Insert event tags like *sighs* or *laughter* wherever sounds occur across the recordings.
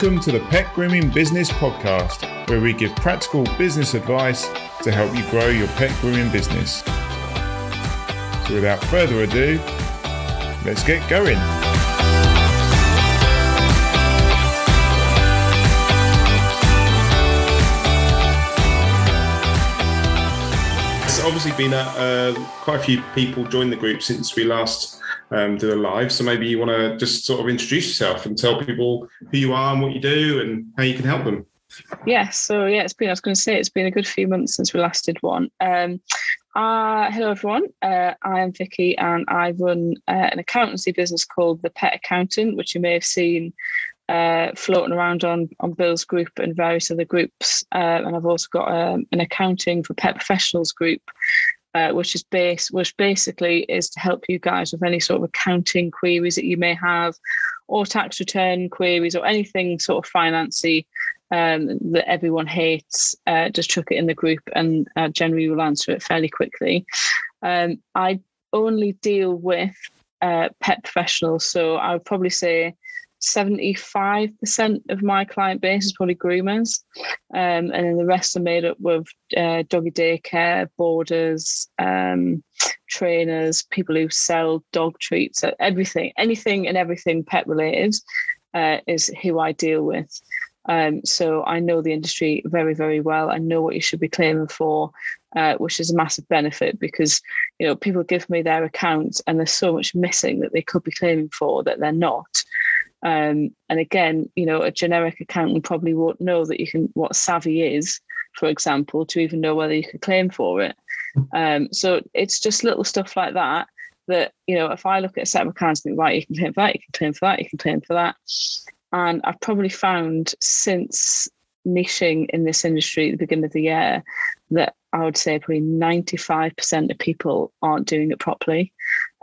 Welcome to the Pet Grooming Business Podcast, where we give practical business advice to help you grow your pet grooming business. So, without further ado, let's get going. It's obviously been a, uh, quite a few people join the group since we last um, do a live. So maybe you want to just sort of introduce yourself and tell people who you are and what you do and how you can help them. Yes, so yeah, it's been. I was going to say it's been a good few months since we last did one. Um, uh, hello everyone, uh, I am Vicky and I run uh, an accountancy business called The Pet Accountant, which you may have seen uh, floating around on on Bill's group and various other groups. Uh, and I've also got um, an accounting for pet professionals group, uh, which is base, which basically is to help you guys with any sort of accounting queries that you may have, or tax return queries, or anything sort of financy um, that everyone hates. Uh, just chuck it in the group, and uh, generally will answer it fairly quickly. Um, I only deal with uh, pet professionals, so I would probably say 75% of my client base is probably groomers. Um, and then the rest are made up of uh, doggy daycare, boarders, um, trainers, people who sell dog treats, uh, everything, anything and everything pet related uh, is who I deal with. Um, so I know the industry very, very well. I know what you should be claiming for, uh, which is a massive benefit because you know people give me their accounts and there's so much missing that they could be claiming for that they're not. Um, and again, you know, a generic accountant probably won't know that you can what savvy is, for example, to even know whether you could claim for it. Um, so it's just little stuff like that that, you know, if I look at a set of accounts and think, right, you can claim for that, you can claim for that, you can claim for that. And I've probably found since niching in this industry at the beginning of the year that I would say probably 95% of people aren't doing it properly.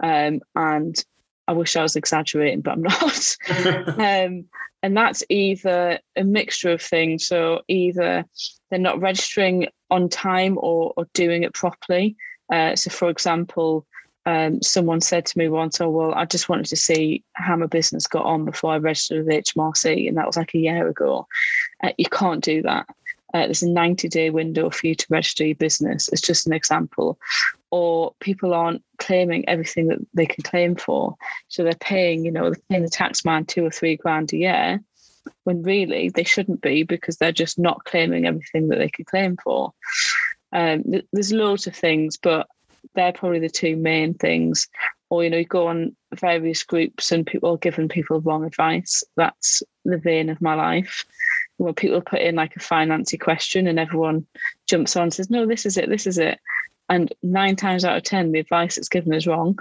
Um, and I wish I was exaggerating, but I'm not. *laughs* um, and that's either a mixture of things. So either they're not registering on time or, or doing it properly. Uh, so, for example, um, someone said to me once, "Oh well, I just wanted to see how my business got on before I registered with HMRC," and that was like a year ago. Uh, you can't do that. Uh, there's a 90 day window for you to register your business. It's just an example. Or people aren't claiming everything that they can claim for. So they're paying, you know, paying the tax man two or three grand a year when really they shouldn't be because they're just not claiming everything that they can claim for. Um, there's loads of things, but they're probably the two main things. Or, you know, you go on various groups and people are giving people wrong advice. That's the vein of my life Where people put in like a financy question and everyone jumps on and says, no, this is it, this is it. And nine times out of 10, the advice that's given is wrong.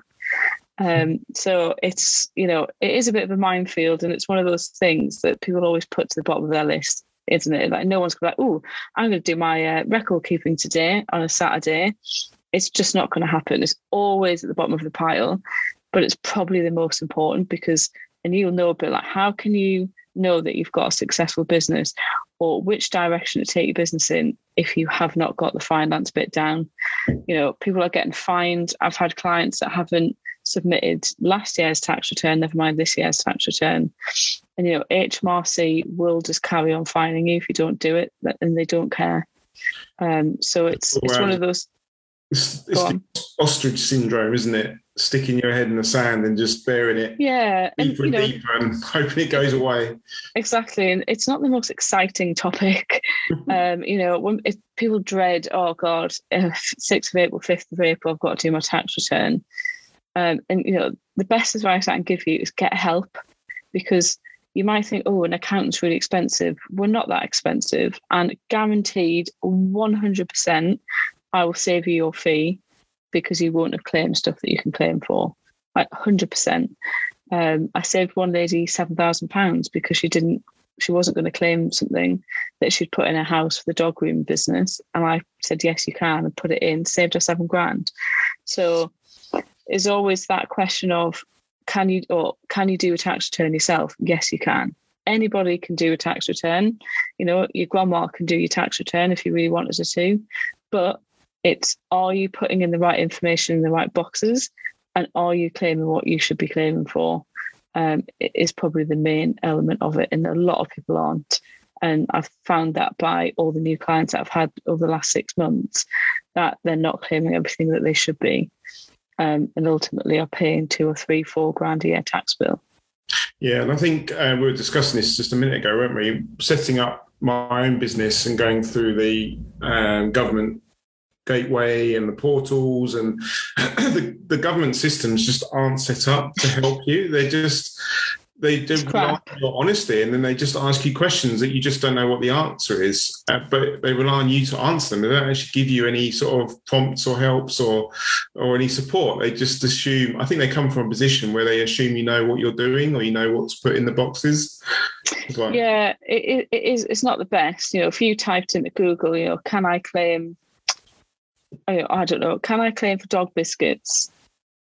Um, so it's, you know, it is a bit of a minefield and it's one of those things that people always put to the bottom of their list, isn't it? Like no one's going to like, oh, I'm going to do my uh, record keeping today on a Saturday. It's just not going to happen. It's always at the bottom of the pile, but it's probably the most important because, and you'll know a bit like, how can you know that you've got a successful business or which direction to take your business in if you have not got the finance bit down. You know, people are getting fined. I've had clients that haven't submitted last year's tax return, never mind this year's tax return. And, you know, HMRC will just carry on fining you if you don't do it and they don't care. Um, so it's, it's one of those. It's, it's the ostrich syndrome, isn't it? sticking your head in the sand and just bearing it yeah deeper and, and deeper know, and hoping it goes away exactly and it's not the most exciting topic *laughs* um you know when if people dread oh god 6th of april 5th of april i've got to do my tax return um and you know the best advice i can give you is get help because you might think, oh, an accountant's really expensive. We're not that expensive. And guaranteed 100%, I will save you your fee because you won't have claimed stuff that you can claim for, like hundred um. I saved one lady seven thousand pounds because she didn't, she wasn't going to claim something that she'd put in her house for the dog room business, and I said yes, you can, and put it in, saved her seven grand. So, is always that question of can you or can you do a tax return yourself? Yes, you can. Anybody can do a tax return. You know, your grandma can do your tax return if you really wanted her to, but it's are you putting in the right information in the right boxes and are you claiming what you should be claiming for? um, is probably the main element of it, and a lot of people aren't. And I've found that by all the new clients that I've had over the last six months, that they're not claiming everything that they should be, um, and ultimately are paying two or three, four grand a year tax bill. Yeah, and I think uh, we were discussing this just a minute ago, weren't we? Setting up my own business and going through the um, government gateway and the portals and *clears throat* the, the government systems just aren't set up to help you. They just they do rely on your honesty and then they just ask you questions that you just don't know what the answer is. Uh, but they rely on you to answer them. They don't actually give you any sort of prompts or helps or or any support. They just assume i think they come from a position where they assume you know what you're doing or you know what to put in the boxes. Well. yeah it, it is it's not the best. You know if you typed into google you know can i claim I don't know, can I claim for dog biscuits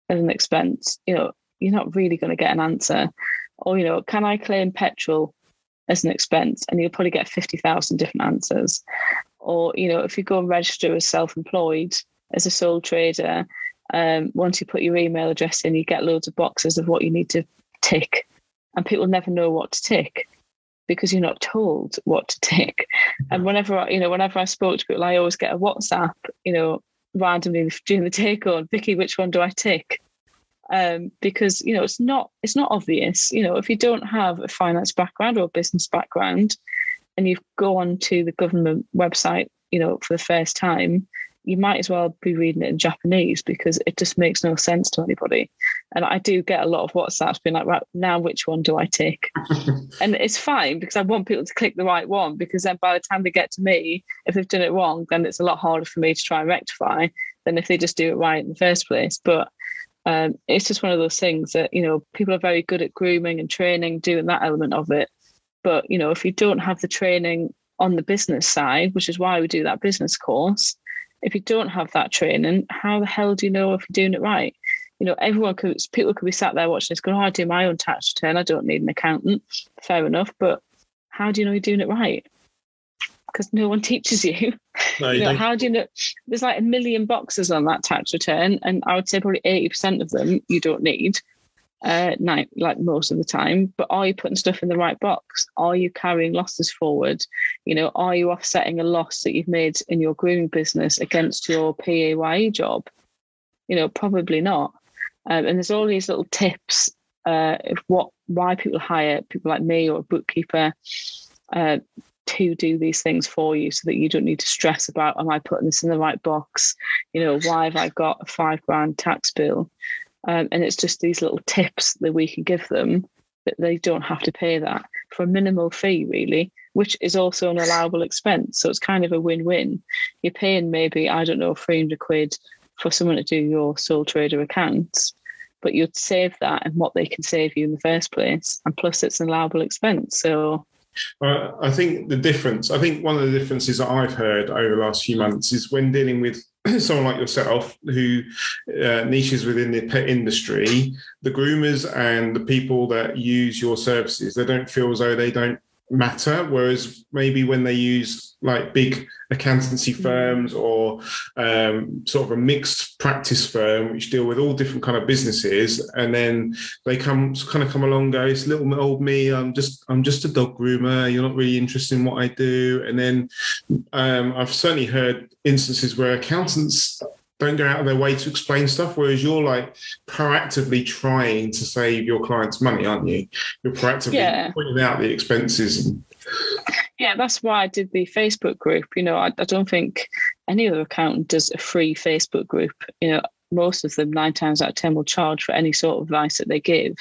as an expense? You know, you're not really going to get an answer. Or, you know, can I claim petrol as an expense? And you'll probably get 50,000 different answers. Or, you know, if you go and register as self employed, as a sole trader, um, once you put your email address in, you get loads of boxes of what you need to tick. And people never know what to tick because you're not told what to tick. And whenever I, you know, whenever I spoke to people, I always get a WhatsApp, you know, randomly *laughs* during the take on, Vicky, which one do I tick? Um, because you know it's not it's not obvious. You know, if you don't have a finance background or a business background, and you go on to the government website, you know, for the first time, you might as well be reading it in Japanese because it just makes no sense to anybody. And I do get a lot of WhatsApps being like, right, now which one do I tick? *laughs* and it's fine because I want people to click the right one because then by the time they get to me, if they've done it wrong, then it's a lot harder for me to try and rectify than if they just do it right in the first place. But um, it's just one of those things that, you know, people are very good at grooming and training, doing that element of it. But, you know, if you don't have the training on the business side, which is why we do that business course, if you don't have that training, how the hell do you know if you're doing it right? You know, everyone could, people could be sat there watching this going, oh, I do my own tax return. I don't need an accountant. Fair enough. But how do you know you're doing it right? Because no one teaches you. *laughs* No, you, know, how do you know? There's like a million boxes on that tax return, and I would say probably 80% of them you don't need uh, night, like most of the time. But are you putting stuff in the right box? Are you carrying losses forward? You know, are you offsetting a loss that you've made in your grooming business against your PAYE job? You know, probably not. Um, and there's all these little tips uh, of what why people hire people like me or a bookkeeper uh, to do these things for you, so that you don't need to stress about am I putting this in the right box? You know, why have I got a five grand tax bill? Um, and it's just these little tips that we can give them that they don't have to pay that for a minimal fee, really, which is also an allowable expense. So it's kind of a win win. You're paying maybe, I don't know, 300 quid for someone to do your sole trader accounts, but you'd save that and what they can save you in the first place. And plus, it's an allowable expense. So I think the difference, I think one of the differences that I've heard over the last few months is when dealing with *clears throat* someone like yourself who uh, niches within the pet industry, the groomers and the people that use your services, they don't feel as though they don't matter. Whereas maybe when they use like big accountancy mm. firms or um, sort of a mixed practice firm, which deal with all different kind of businesses, and then they come kind of come along, go, "It's little old me. I'm just I'm just a dog groomer. You're not really interested in what I do." And then um, I've certainly heard instances where accountants don't go out of their way to explain stuff. Whereas you're like proactively trying to save your clients money, aren't you? You're proactively yeah. pointing out the expenses. Yeah, that's why I did the Facebook group. You know, I, I don't think any other accountant does a free Facebook group. You know, most of them, nine times out of 10, will charge for any sort of advice that they give.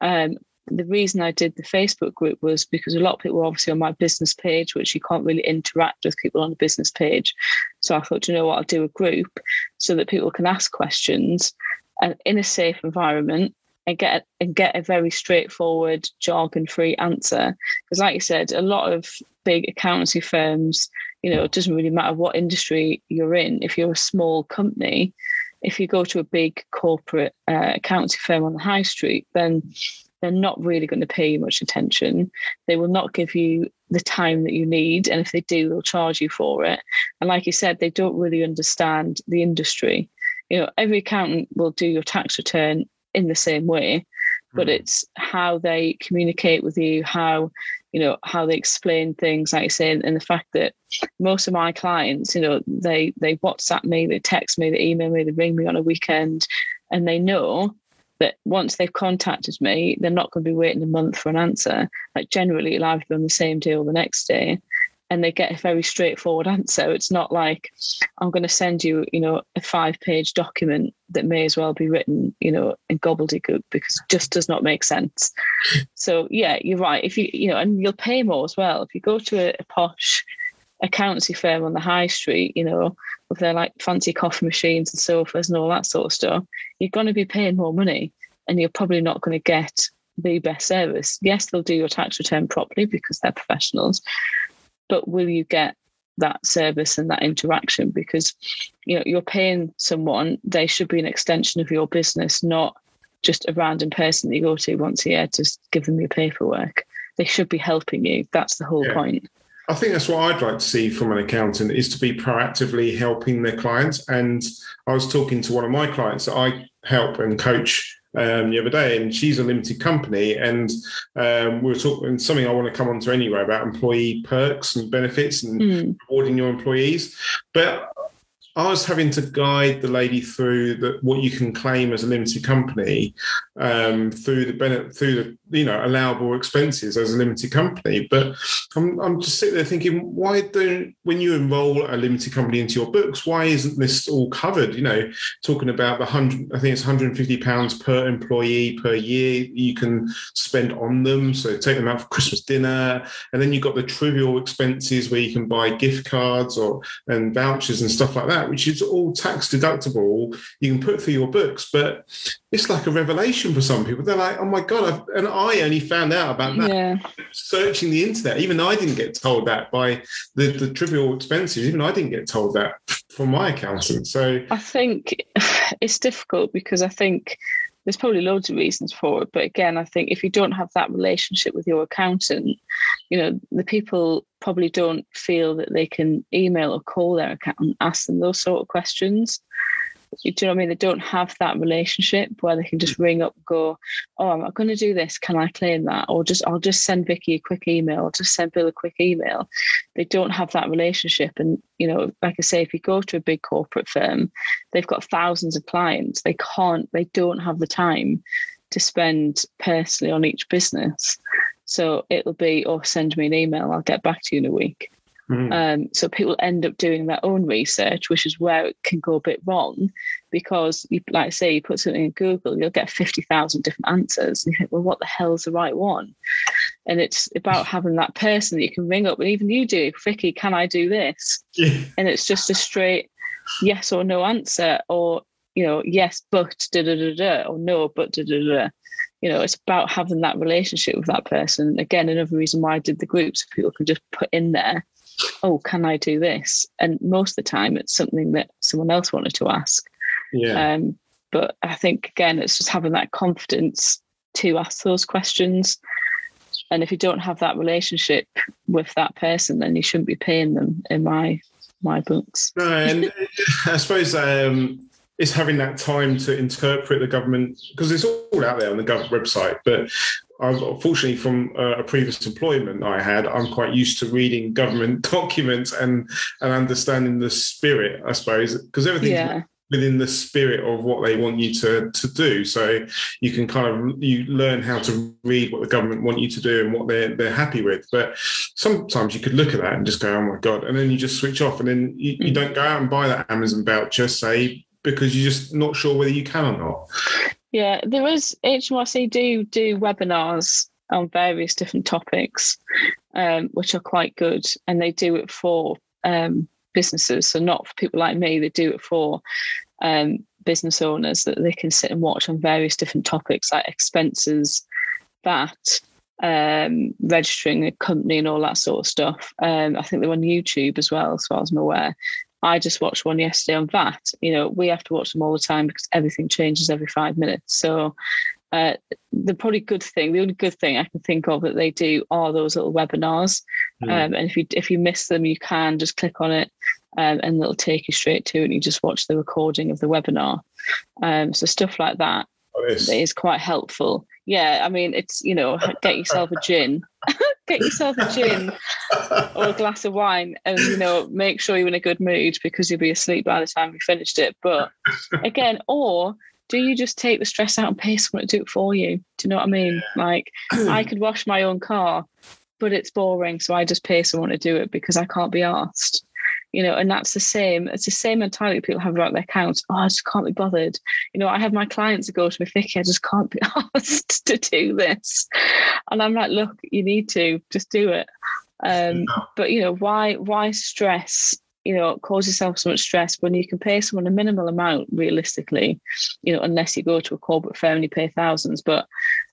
Um, the reason I did the Facebook group was because a lot of people were obviously on my business page, which you can't really interact with people on the business page. So I thought, you know what, I'll do a group so that people can ask questions and in a safe environment and get and get a very straightforward, jargon-free answer. Because, like you said, a lot of big accountancy firms, you know, it doesn't really matter what industry you're in. If you're a small company, if you go to a big corporate uh, firm on the high street, then they're not really going to pay you much attention. They will not give you the time that you need. And if they do, they'll charge you for it. And like you said, they don't really understand the industry. You know, every accountant will do your tax return in the same way. but Mm. it's how they communicate with you, how you know how they explain things, like I say, and the fact that most of my clients, you know, they they WhatsApp me, they text me, they email me, they ring me on a weekend, and they know that once they've contacted me, they're not going to be waiting a month for an answer. Like generally, it'll either be on the same day or the next day, and they get a very straightforward answer. It's not like I'm going to send you, you know, a five-page document that may as well be written, you know, in gobbledygook because it just does not make sense. So yeah, you're right. If you, you know, and you'll pay more as well if you go to a, a posh accountancy firm on the high street, you know, with their like fancy coffee machines and sofas and all that sort of stuff, you're going to be paying more money and you're probably not going to get the best service. Yes, they'll do your tax return properly because they're professionals, but will you get that service and that interaction? Because you know you're paying someone; they should be an extension of your business, not just a random person that you go to once a year to give them your paperwork. They should be helping you. That's the whole Yeah. point. I think that's what I'd like to see from an accountant is to be proactively helping their clients. And I was talking to one of my clients that I help and coach um, the other day, and she's a limited company, and um, we were talking something I want to come on to anyway about employee perks and benefits and Hmm. rewarding your employees. But I was having to guide the lady through the, what you can claim as a limited company um, through the benefit, through the you know allowable expenses as a limited company. But I'm, I'm just sitting there thinking, why don't when you enroll a limited company into your books, why isn't this all covered? You know, talking about the hundred, I think it's 150 pounds per employee per year you can spend on them. So take them out for Christmas dinner, and then you've got the trivial expenses where you can buy gift cards or and vouchers and stuff like that, which is all tax deductible. You can put through your books, but it's like a revelation for some people. They're like, "Oh my god!" I've, and I only found out about that Yeah. searching the internet. Even I didn't get told that by the, the trivial expenses. Even I didn't get told that from my accountant. So I think it's difficult because I think there's probably loads of reasons for it. But again, I think if you don't have that relationship with your accountant, you know, the people probably don't feel that they can email or call their accountant, ask them those sort of questions. You know what I mean? They don't have that relationship where they can just ring up go, Oh, I'm going to do this. Can I claim that? Or just, I'll just send Vicky a quick email or just send Bill a quick email. They don't have that relationship. And, you know, like I say, if you go to a big corporate firm, they've got thousands of clients. They can't, they don't have the time to spend personally on each business. So it'll be, oh, send me an email. I'll get back to you in a week. Mm, Um, so people end up doing their own research, which is where it can go a bit wrong because, you, like I say, you put something in Google, you'll get 50,000 different answers. And you think, well, what the hell's the right one? And it's about having that person that you can ring up, and even you do, Vicky, can I do this? yeah, *laughs* And it's just a straight yes or no answer, or, you know, yes, but da da da da, or no, but da da da. You know, it's about having that relationship with that person. Again, another reason why I did the group, so people can just put in there oh, can I do this? And most of the time, it's something that someone else wanted to ask. yeah. Um, but I think, again, it's just having that confidence to ask those questions. And if you don't have that relationship with that person, then you shouldn't be paying them in my my books. No, and *laughs* I suppose um, it's having that time to interpret the government because it's all out there on the government website. But I've, fortunately, from uh, a previous employment I had, I'm quite used to reading government *laughs* documents and and understanding the spirit. I suppose because everything's Yeah. within the spirit of what they want you to to do. So you can kind of you learn how to read what the government want you to do and what they're they're happy with. But sometimes you could look at that and just go, "Oh my god!" and then you just switch off, and then you, you Mm. don't go out and buy that Amazon voucher, say because you're just not sure whether you can or not. Yeah, there is HMRC do do webinars on various different topics, um, which are quite good, and they do it for um, businesses, so not for people like me. They do it for um, business owners that they can sit and watch on various different topics like expenses, VAT, um, registering a company, and all that sort of stuff. Um, I think they're on YouTube as well, as far as I'm aware. I just watched one yesterday on VAT. You know, we have to watch them all the time because everything changes every five minutes. So uh, the probably good thing, the only good thing I can think of that they do are those little webinars. Mm. Um, and if you if you miss them, you can just click on it, um, and it'll take you straight to it. And you just watch the recording of the webinar. Um, so stuff like that this. that is quite helpful. Yeah, I mean, it's you know, get yourself a gin, *laughs* get yourself a gin or a glass of wine, and you know, make sure you're in a good mood because you'll be asleep by the time you finished it. But *laughs* again, or do you just take the stress out and pay someone to do it for you? Do you know what I mean? Like, I could wash my own car, but it's boring, so I just pay someone to do it because I can't be asked you know, and that's the same. It's the same mentality people have about their accounts. Oh, I just can't be bothered. You know, I have my clients that go to me, Vicky, I just can't be *laughs* asked to do this. And I'm like, look, you need to just do it. Um, but you know, why why stress? You know, cause yourself so much stress when you can pay someone a minimal amount realistically, you know, unless you go to a corporate firm and you pay thousands, but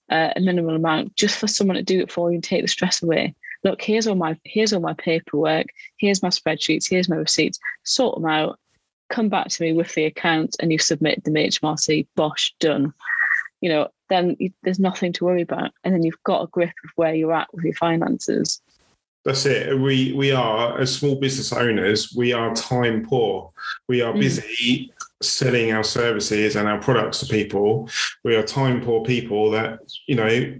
uh, a minimal amount just for someone to do it for you and take the stress away look, here's all my here's all my paperwork, here's my spreadsheets, here's my receipts, sort them out, come back to me with the account and you submit the HMRC, bosh, done. You know, then you, there's nothing to worry about. And then you've got a grip of where you're at with your finances. That's it. We we are as small business owners, we are time poor. We are mm. busy mm. selling our services and our products to people. We are time poor people that, you know,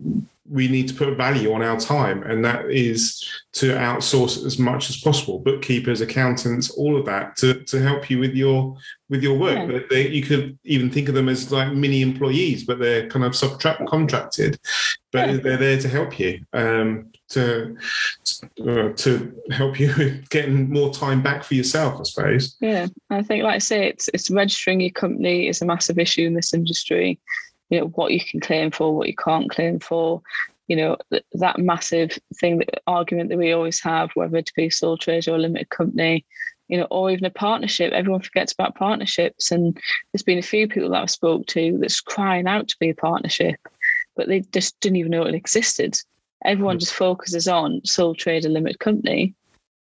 we need to put value on our time, and that is to outsource as much as possible. Bookkeepers, accountants, all of that to, to help you with your with your work. Yeah. But they, you could even think of them as like mini employees, but they're kind of subtract contracted, but yeah. they're there to help you. Um, to uh, to help you *laughs* getting more time back for yourself, I suppose. Yeah, I think, like I say, it's it's registering your company is a massive issue in this industry you know what you can claim for what you can't claim for. You know th- that massive thing that argument that we always have whether to be sole trader or a limited company you know or even a partnership everyone forgets about partnerships. And there's been a few people that i've spoke to that's crying out to be a partnership but they just didn't even know it existed. Everyone mm. just focuses on sole trader limited company.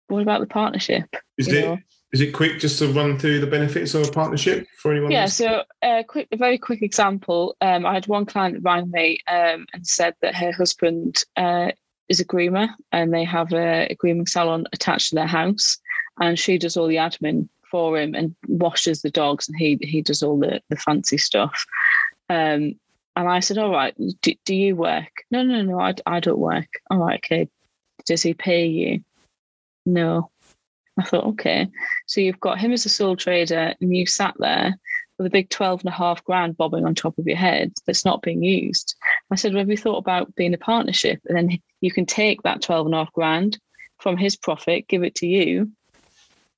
What about the partnership? Is it know? Is it quick just to run through the benefits of a partnership for anyone? Yeah, else? so a quick, a very quick example. Um, I had one client rang me um, and said that her husband uh, is a groomer and they have a, a, grooming salon attached to their house, and she does all the admin for him and washes the dogs, and he he does all the the fancy stuff. Um, and I said, "All right, do, do you work?" No, no, no, I, I don't work. All right, okay. Does he pay you? No. *laughs* I thought, okay. So you've got him as a sole trader and you sat there with a big 12 and a half grand bobbing on top of your head that's not being used. I said, well, have you thought about being a partnership? And then you can take that 12 and a half grand from his profit, give it to you.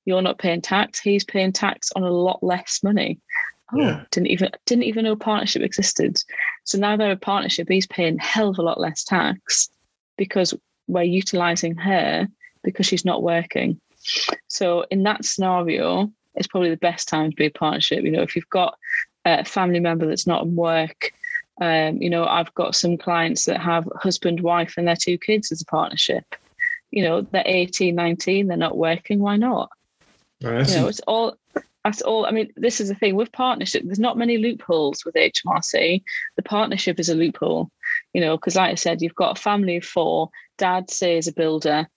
You're not paying tax. He's paying tax on a lot less money. Oh, yeah. didn't even didn't even know partnership existed. So now they're a partnership. He's paying hell of a lot less tax because we're utilizing her because she's not working. So in that scenario, it's probably the best time to be a partnership. You know, if you've got a family member that's not in work, um, you know, I've got some clients that have husband, wife, and their two kids as a partnership. You know, they're 18, 19, they're not working. Why not? you know, it's all that's all. I mean, this is the thing with partnership. There's not many loopholes with HMRC. The partnership is a loophole, you know, because like I said, you've got a family of four. Dad says a builder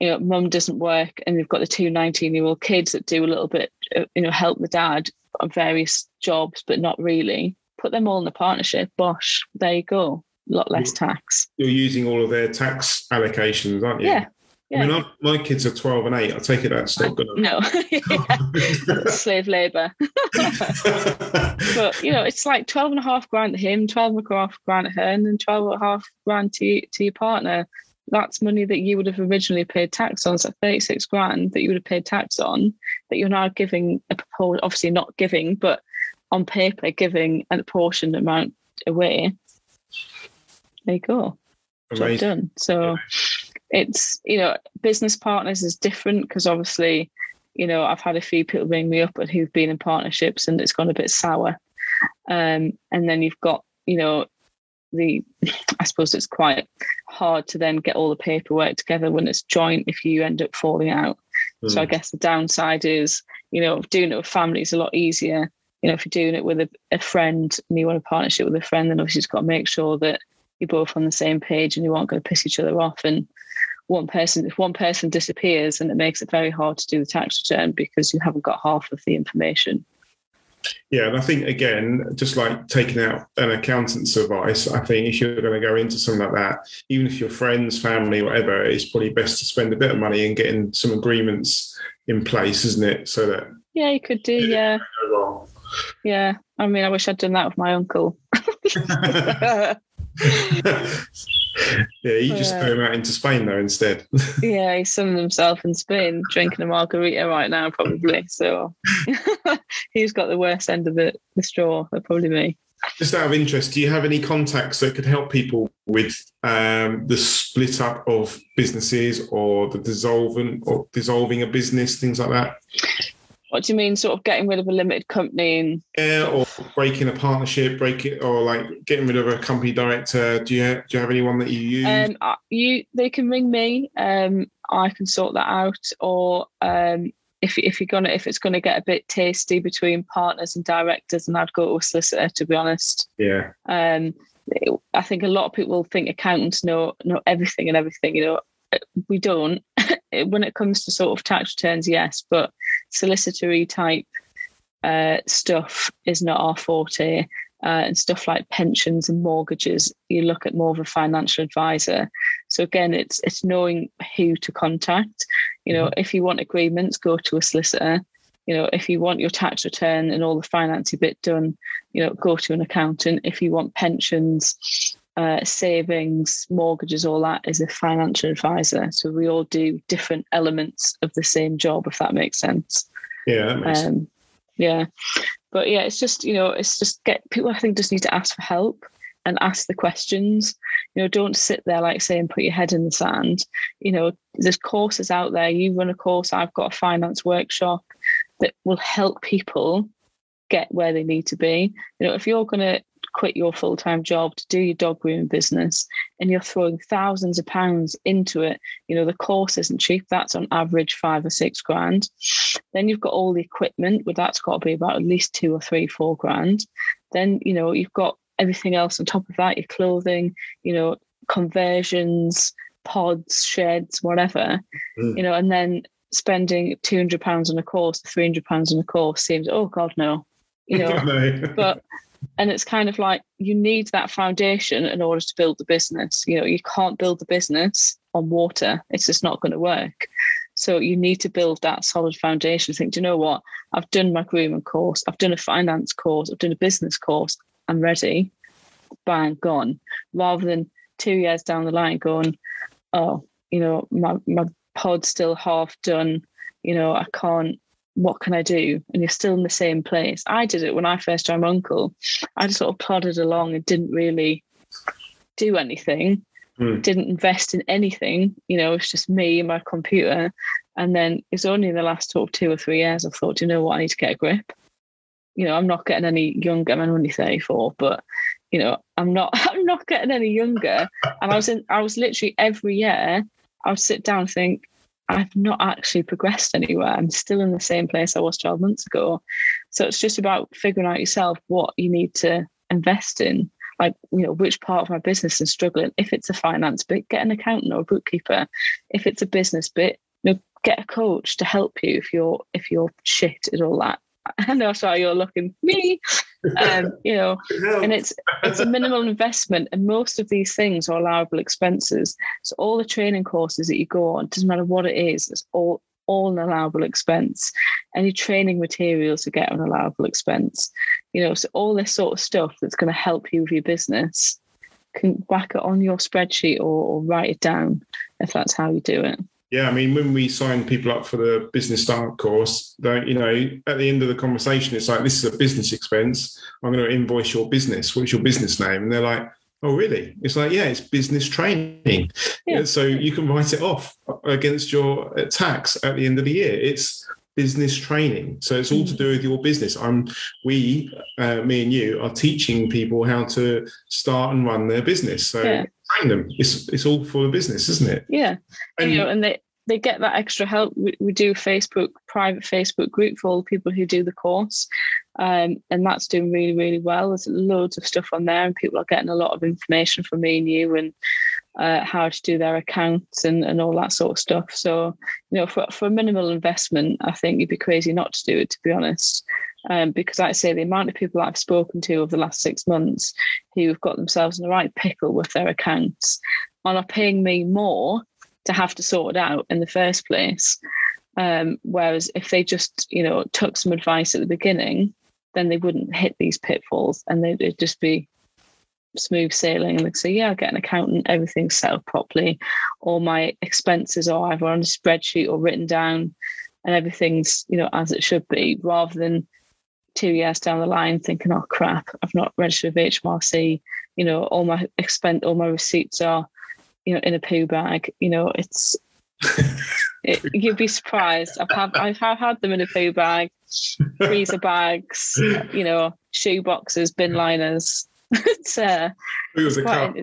you know, mum doesn't work and they've got the two 19 year old kids that do a little bit, uh, you know, help the dad on various jobs, but not really. Put them all in a partnership. Bosh, there you go. A lot less tax. You're using all of their tax allocations, aren't you? Yeah. Yeah. I mean, I, my kids are 12 and 8. I take it that's not to. No, *laughs* *laughs* slave labor. *laughs* but, you know, it's like 12 and a half grand to him, 12 and a half grand to her, and then 12 and a half grand to, to your partner that's money that you would have originally paid tax on. So 36 grand that you would have paid tax on that you're now giving a proportion, obviously not giving, but on paper giving a portion amount away. There you go. Job done. So it's, you know, business partners is different because obviously, you know, I've had a few people ring me up and who've been in partnerships and it's gone a bit sour. Um, and then you've got, you know, the *laughs* I suppose it's quite hard to then get all the paperwork together when it's joint if you end up falling out. Mm. So I hmm. guess the downside is, you know, doing it with family is a lot easier. You know, if you're doing it with a, a friend and you want a partnership with a friend, then obviously you've got to make sure that you're both on the same page and you aren't going to piss each other off. And one person, if one person disappears, and it makes it very hard to do the tax return because you haven't got half of the information. Yeah, and I think again, just like taking out an accountant's advice, I think if you're going to go into something like that, even if your friends, family, whatever, it's probably best to spend a bit of money and getting some agreements in place, isn't it? So that yeah, you could do yeah. Yeah, I mean, I wish I'd done that with my uncle. *laughs* *laughs* *laughs* yeah, he just threw him out into Spain though instead. *laughs* yeah, he's sunning himself in Spain, drinking a margarita right now, probably. *laughs* So *laughs* he's got the worst end of the, the straw, probably me. Just out of interest, do you have any contacts that could help people with um, the split up of businesses or the dissolving or dissolving a business, things like that? What do you mean, sort of getting rid of a limited company? And- yeah, or breaking a partnership, break it, or like getting rid of a company director. Do you have, do you have anyone that you use? Um, you they can ring me. Um, I can sort that out. Or um, if if you're gonna if it's gonna get a bit tasty between partners and directors, and I'd go to a solicitor to be honest. Yeah. Um, I think a lot of people think accountants know know everything and everything. You know, we don't. *laughs* when it comes to sort of tax returns, yes, but solicitory type uh, stuff is not our forte. Uh, and stuff like pensions and mortgages, you look at more of a financial advisor. So again, it's it's knowing who to contact. You know, mm-hmm. if you want agreements, go to a solicitor. You know, if you want your tax return and all the financing bit done, you know, go to an accountant. If you want pensions, uh, savings, mortgages, all that is a financial advisor. So we all do different elements of the same job, if that makes sense. Yeah, that makes um, sense. Yeah, but yeah, it's just you know, it's just get people. I think just need to ask for help and ask the questions. You know, don't sit there like saying put your head in the sand. You know, there's courses out there. You run a course. I've got a finance workshop that will help people get where they need to be. You know, if you're going to quit your full time job to do your dog grooming business and you're throwing thousands of pounds into it, you know, the course isn't cheap. That's on average five or six grand. Then you've got all the equipment, but that's got to be about at least two or three, four grand. Then, you know, you've got everything else on top of that your clothing, you know, conversions, pods, sheds, whatever, mm. you know, and then spending £200 on a course, £300 on a course seems, oh God, no. You *laughs* know, but and it's kind of like you need that foundation in order to build the business. You know you can't build the business on water. It's just not going to work. So you need to build that solid foundation. Think do you know what? I've done my grooming course. I've done a finance course. I've done a business course. I'm ready. Bang gone. Rather than two years down the line going oh you know my, my pod's still half done. You know i can't what can I do? And you're still in the same place. I did it when I first joined my uncle. I just sort of plodded along and didn't really do anything, mm. didn't invest in anything. You know, it's just me and my computer. And then it's only in the last sort of two or three years I thought, you know what, I need to get a grip. You know, I'm not getting any younger. I'm only 34, but you know, I'm not *laughs* I'm not getting any younger. And I was in I was literally every year I would sit down and think, I've not actually progressed anywhere. I'm still in the same place I was 12 months ago. So it's just about figuring out yourself what you need to invest in. Like, you know, which part of my business is struggling. If it's a finance bit, get an accountant or a bookkeeper. If it's a business bit, you know, get a coach to help you if you're if you're shit at all that. I know sorry you're looking me. Um, you know, *laughs* and it's it's a minimal investment, and most of these things are allowable expenses. So all the training courses that you go on, doesn't matter what it is, it's all all an allowable expense. Any training materials to get an allowable expense. You know, so all this sort of stuff that's going to help you with your business can whack it on your spreadsheet or, or write it down if that's how you do it. Yeah, I mean, when we sign people up for the business start course, don't you know, at the end of the conversation, it's like, this is a business expense. I'm going to invoice your business. What's your business name? And they're like, oh, really? It's like, yeah, it's business training. Yeah. So you can write it off against your uh, tax at the end of the year. It's business training. So it's all to do with your business. I'm, we, uh, me and you, are teaching people how to start and run their business. So yeah. Them. It's it's all for the business, isn't it? Yeah, and, you know, and they they get that extra help. We, we do Facebook private Facebook group for all the people who do the course, um, and that's doing really really well. There's loads of stuff on there, and people are getting a lot of information from me and you, and uh, how to do their accounts and, and all that sort of stuff. So you know, for for a minimal investment, I think you'd be crazy not to do it. To be honest, Um, because like I say, the amount of people I've spoken to over the last six months who have got themselves in the right pickle with their accounts and are paying me more to have to sort it out in the first place. Um, whereas if they just, you know, took some advice at the beginning, then they wouldn't hit these pitfalls and they'd just be smooth sailing and they'd say, Yeah, I'll get an accountant, everything's set up properly. All my expenses are either on a spreadsheet or written down and everything's, you know, as it should be, rather than two years down the line thinking, oh crap, I've not registered with HMRC, you know, all my expense all my receipts are, you know, in a poo bag. You know, it's *laughs* it, you'd be surprised. I've had I've had them in a poo bag, freezer bags, you know, shoe boxes, bin liners. *laughs* it's, uh, it was a cup.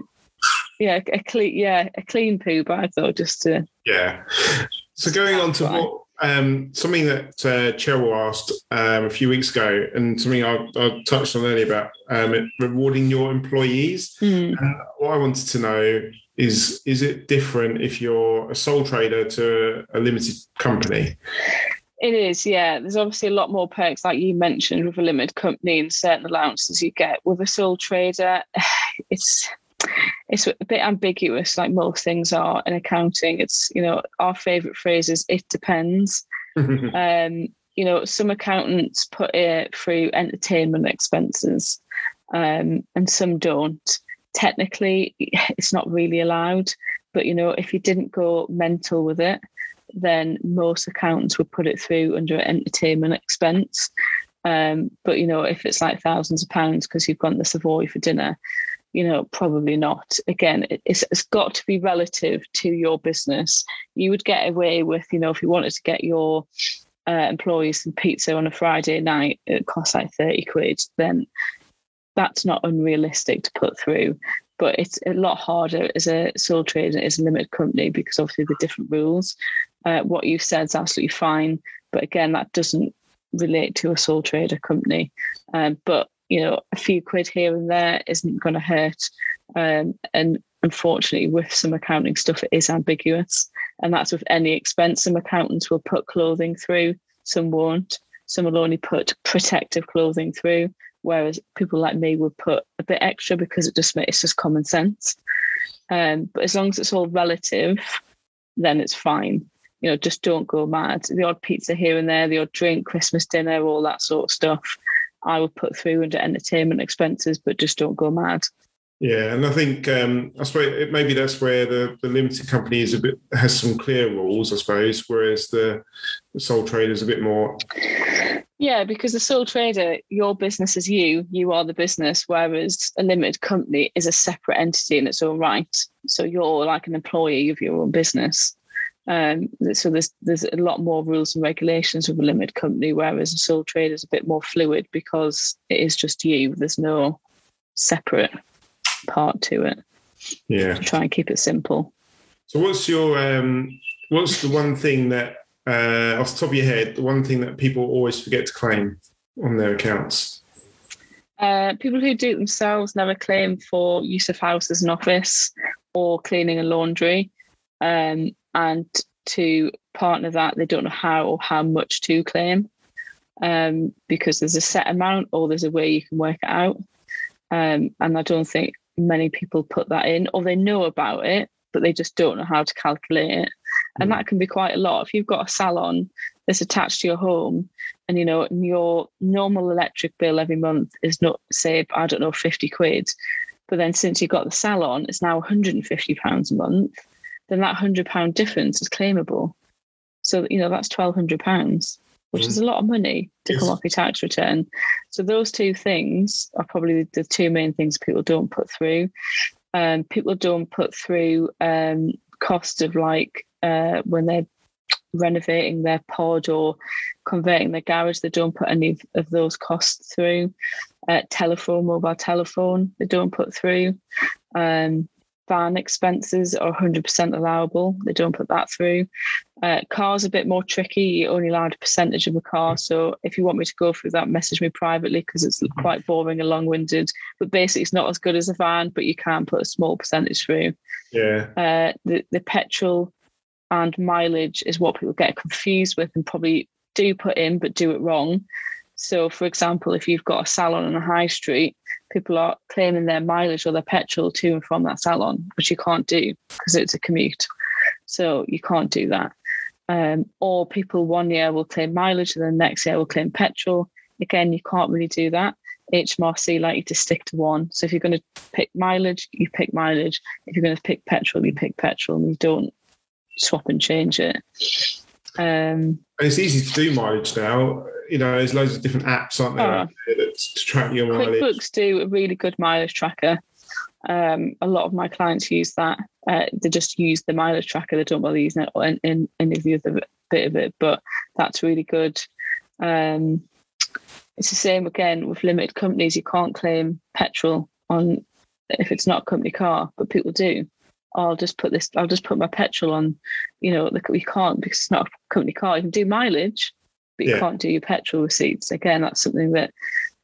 Yeah, a clean yeah, a clean poo bag though, just to Yeah. So going on to what um, something that uh, Cheryl asked um, a few weeks ago, and something I, I touched on earlier about um, rewarding your employees. Mm. And what I wanted to know is: is it different if you're a sole trader to a limited company? It is, yeah. There's obviously a lot more perks, like you mentioned, with a limited company and certain allowances you get. With a sole trader, *sighs* it's it's a bit ambiguous, like most things are in accounting. It's you know our favourite phrase is "it depends." *laughs* um, you know, some accountants put it through entertainment expenses, um, and some don't. Technically, *laughs* it's not really allowed, but you know, if you didn't go mental with it, then most accountants would put it through under entertainment expense. Um, but you know, if it's like thousands of pounds because you've gone to Savoy for dinner, you know, probably not. Again, it's, it's got to be relative to your business. You would get away with, you know, if you wanted to get your uh, employees some pizza on a Friday night, it costs like 30 quid, then that's not unrealistic to put through. But it's a lot harder as a sole trader, as a limited company, because obviously the different rules. Uh, what you've said is absolutely fine. But again, that doesn't relate to a sole trader company. Um, but you know, a few quid here and there isn't going to hurt. Um, and unfortunately, with some accounting stuff, it is ambiguous. And that's with any expense. Some accountants will put clothing through, some won't. Some will only put protective clothing through, whereas people like me would put a bit extra because it just makes just common sense. Um, but as long as it's all relative, then it's fine. You know, just don't go mad. The odd pizza here and there, the odd drink, Christmas dinner, all that sort of stuff. I would put through under entertainment expenses, but just don't go mad. Yeah, and I think um, I suppose maybe that's where the, the limited company is a bit has some clear rules, I suppose, whereas the, the sole trader is a bit more. Yeah, because the sole trader, your business is you, you are the business, whereas a limited company is a separate entity in its own right. So you're like an employee of your own business. Um, so there's there's a lot more rules and regulations with a limited company, whereas a sole trader is a bit more fluid because it is just you. There's no separate part to it. Yeah. To try and keep it simple. So what's your um, what's the one thing that uh, off the top of your head, the one thing that people always forget to claim on their accounts? Uh, people who do it themselves never claim for use of house as an office or cleaning and laundry. Um, and to partner that, they don't know how or how much to claim um, because there's a set amount or there's a way you can work it out. Um, and I don't think many people put that in, or they know about it, but they just don't know how to calculate it. And mm. that can be quite a lot. If you've got a salon that's attached to your home, and you know your normal electric bill every month is not, say, I don't know, fifty quid, but then since you've got the salon, it's now 150 pounds a month then that hundred pound difference is claimable. So you know that's twelve hundred pounds, which mm. is a lot of money to yes. come off your tax return. So those two things are probably the two main things people don't put through. Um, people don't put through um, cost of like uh, when they're renovating their pod or converting their garage, they don't put any of those costs through. Uh, telephone, mobile telephone, they don't put through. Um, van expenses are 100% allowable. They don't put that through. Uh, cars are a bit more tricky. You're only allowed a percentage of a car. So if you want me to go through that, message me privately because it's mm-hmm. quite boring and long-winded. But basically, it's not as good as a van, but you can put a small percentage through. Yeah. Uh, the the petrol and mileage is what people get confused with and probably do put in, but do it wrong. So, for example, if you've got a salon on a high street, people are claiming their mileage or their petrol to and from that salon, which you can't do because it's a commute. So you can't do that. Um, or people one year will claim mileage and then next year will claim petrol. Again, you can't really do that. HMRC like you to stick to one. So if you're going to pick mileage, you pick mileage. If you're going to pick petrol, you pick petrol, and you don't swap and change it. Um, it's easy to do mileage now. You know, there's loads of different apps, aren't there, oh, to track your mileage. QuickBooks do a really good mileage tracker. Um, a lot of my clients use that. Uh, they just use the mileage tracker. They don't bother using it in, in any of the other bit of it, but that's really good. Um, it's the same again with limited companies. You can't claim petrol on if it's not a company car, but people do. I'll just put this. I'll just put my petrol on. You know, we can't because it's not a company car. You can do mileage, but you yeah. can't do your petrol receipts. Again, that's something that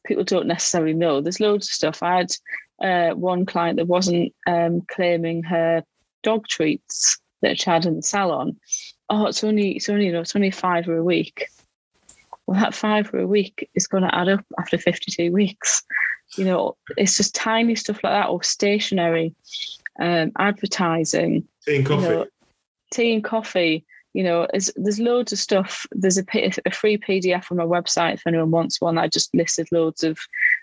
people don't necessarily know. There's loads of stuff. I had uh, one client that wasn't um, claiming her dog treats that she had in the salon. Oh, it's only it's only you know it's only five a week. Well, that five for a week is going to add up after 52 weeks. You know, it's just tiny stuff like that, or stationery, um, advertising, tea and coffee. You know, tea and coffee you know, there's loads of stuff. There's a, a free PDF on my website if anyone wants one. I just listed loads of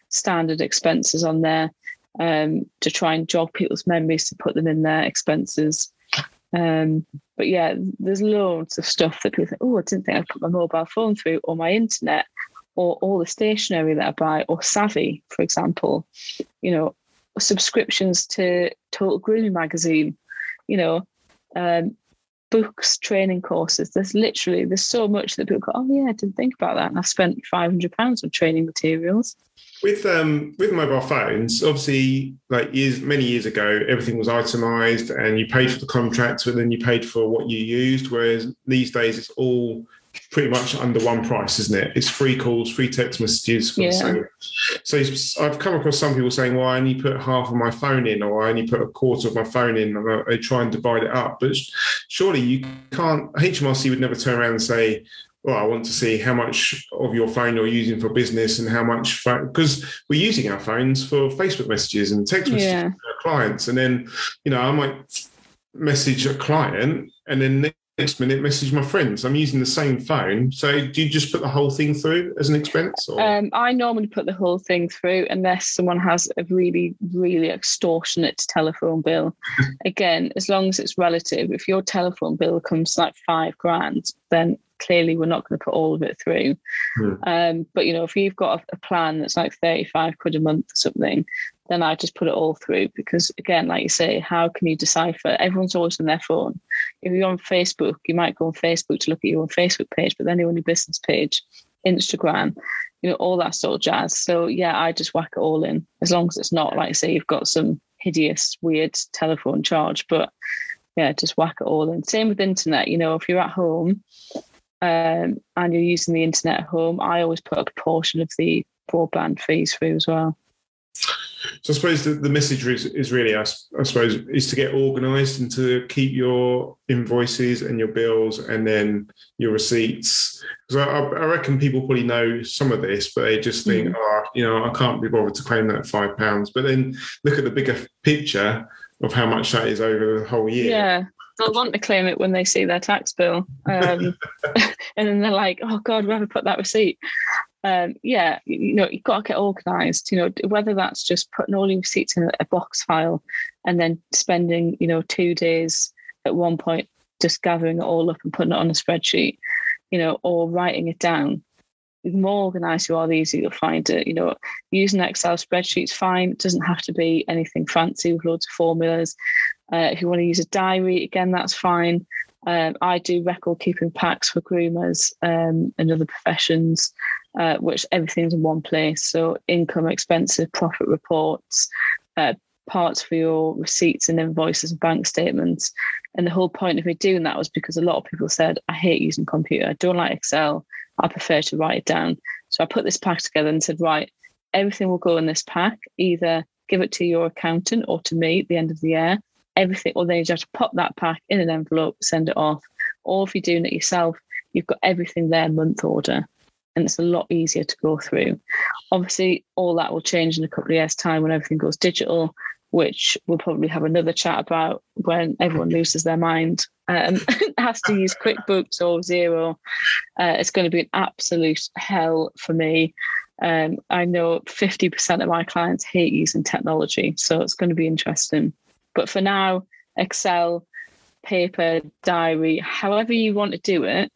standard expenses on there um, to try and jog people's memories to put them in their expenses. Um, but yeah, there's loads of stuff that people think, oh, I didn't think I'd put my mobile phone through or my internet or all the stationery that I buy or Savvy, for example. You know, subscriptions to Total Grooming magazine. You know, um, books, training courses. There's literally there's so much that people go, oh yeah, I didn't think about that, and I've spent five hundred pounds on training materials. With um with mobile phones, obviously, like years many years ago, everything was itemized, and you paid for the contracts, but then you paid for what you used. Whereas these days, it's all pretty much under one price, isn't it? It's free calls, free text messages. yeah. So I've come across some people saying, "Well, I only put half of my phone in, or I only put a quarter of my phone in." And they try and divide it up, but surely you can't. HMRC would never turn around and say, well, I want to see how much of your phone you're using for business and how much because we're using our phones for Facebook messages and text messages yeah. to our clients. And then, you know, I might message a client and then next minute message my friends. I'm using the same phone. So do you just put the whole thing through as an expense? Um, I normally put the whole thing through unless someone has a really, really extortionate telephone bill. *laughs* Again, as long as it's relative, if your telephone bill comes like five grand, then clearly we're not going to put all of it through. Hmm. Um, but you know, if you've got a, a, plan that's like 35 quid a month or something, then I just put it all through because again, like you say, how can you decipher? Everyone's always on their phone. If you're on Facebook, you might go on Facebook to look at your own Facebook page, but then you're on your business page, Instagram, you know, all that sort of jazz. So yeah, I just whack it all in as long as it's not like say you've got some hideous, weird telephone charge, but yeah, just whack it all in. Same with internet, you know, if you're at home um, and you're using the internet at home, I always put a proportion of the broadband fees through as well. So I suppose the, the message is, is really, I, I, suppose, is to get organised and to keep your invoices and your bills and then your receipts. Because I, I, reckon people probably know some of this, but they just think, mm. oh, you know, I can't be bothered to claim that five pounds. But then look at the bigger picture of how much that is over the whole year. Yeah they'll want to claim it when they see their tax bill. Um, *laughs* and then they're like, oh God, where have I put that receipt? Um, yeah, you know, you've got to get organized, you know, whether that's just putting all your receipts in a box file and then spending, you know, two days at one point just gathering it all up and putting it on a spreadsheet, you know, or writing it down. The more organized you are, the easier you'll find it. You know, using Excel spreadsheets fine. It doesn't have to be anything fancy with loads of formulas. Uh, if you want to use a diary, again, that's fine. Um, I do record keeping packs for groomers um, and other professions, uh, which everything's in one place. So income, expenses, profit reports, uh, parts for your receipts and invoices and bank statements. And the whole point of me doing that was because a lot of people said, I hate using computer. I don't like Excel. I prefer to write it down. So I put this pack together and said, right, everything will go in this pack. Either give it to your accountant or to me at the end of the year everything, or then you just have to pop that pack in an envelope, send it off. Or if you're doing it yourself, you've got everything there month order. And it's a lot easier to go through. Obviously, all that will change in a couple of years' time when everything goes digital, which we'll probably have another chat about when everyone loses their mind, um, *laughs* has to use QuickBooks or Xero. Uh, it's going to be an absolute hell for me. Um, I know 50% of my clients hate using technology, so it's going to be interesting. But for now, Excel, paper, diary, however you want to do it,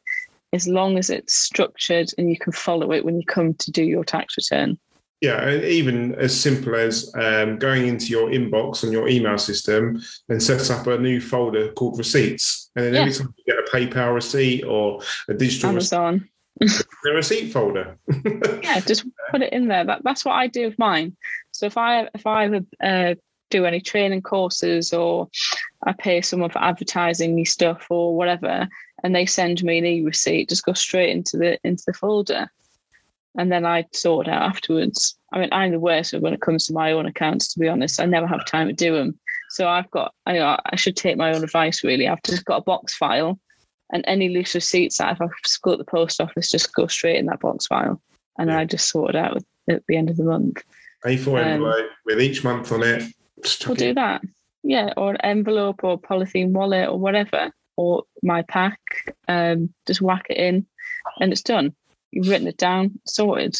as long as it's structured and you can follow it when you come to do your tax return. Yeah, even as simple as um, going into your inbox on your email system and set up a new folder called receipts. And then yeah. every time you get a PayPal receipt or a digital Amazon. *laughs* receipt, the receipt folder. *laughs* yeah, just put it in there. That, that's what I do with mine. So if I if I uh, do any training courses or I pay someone for advertising me stuff or whatever, and they send me an e-receipt, just go straight into the into the folder. And then I sort it out afterwards. I mean, I'm the worst when it comes to my own accounts, to be honest. I never have time to do them. So I've got, I, know, I should take my own advice really. I've just got a box file and any loose receipts that if I go to the post office, just go straight in that box file. And yeah. I just sort it out at the end of the month. A4 envelope um, with each month on it. We'll do that. Yeah, or an envelope or polythene wallet or whatever, or my pack. Um, just whack it in, and it's done. You've written it down, sorted.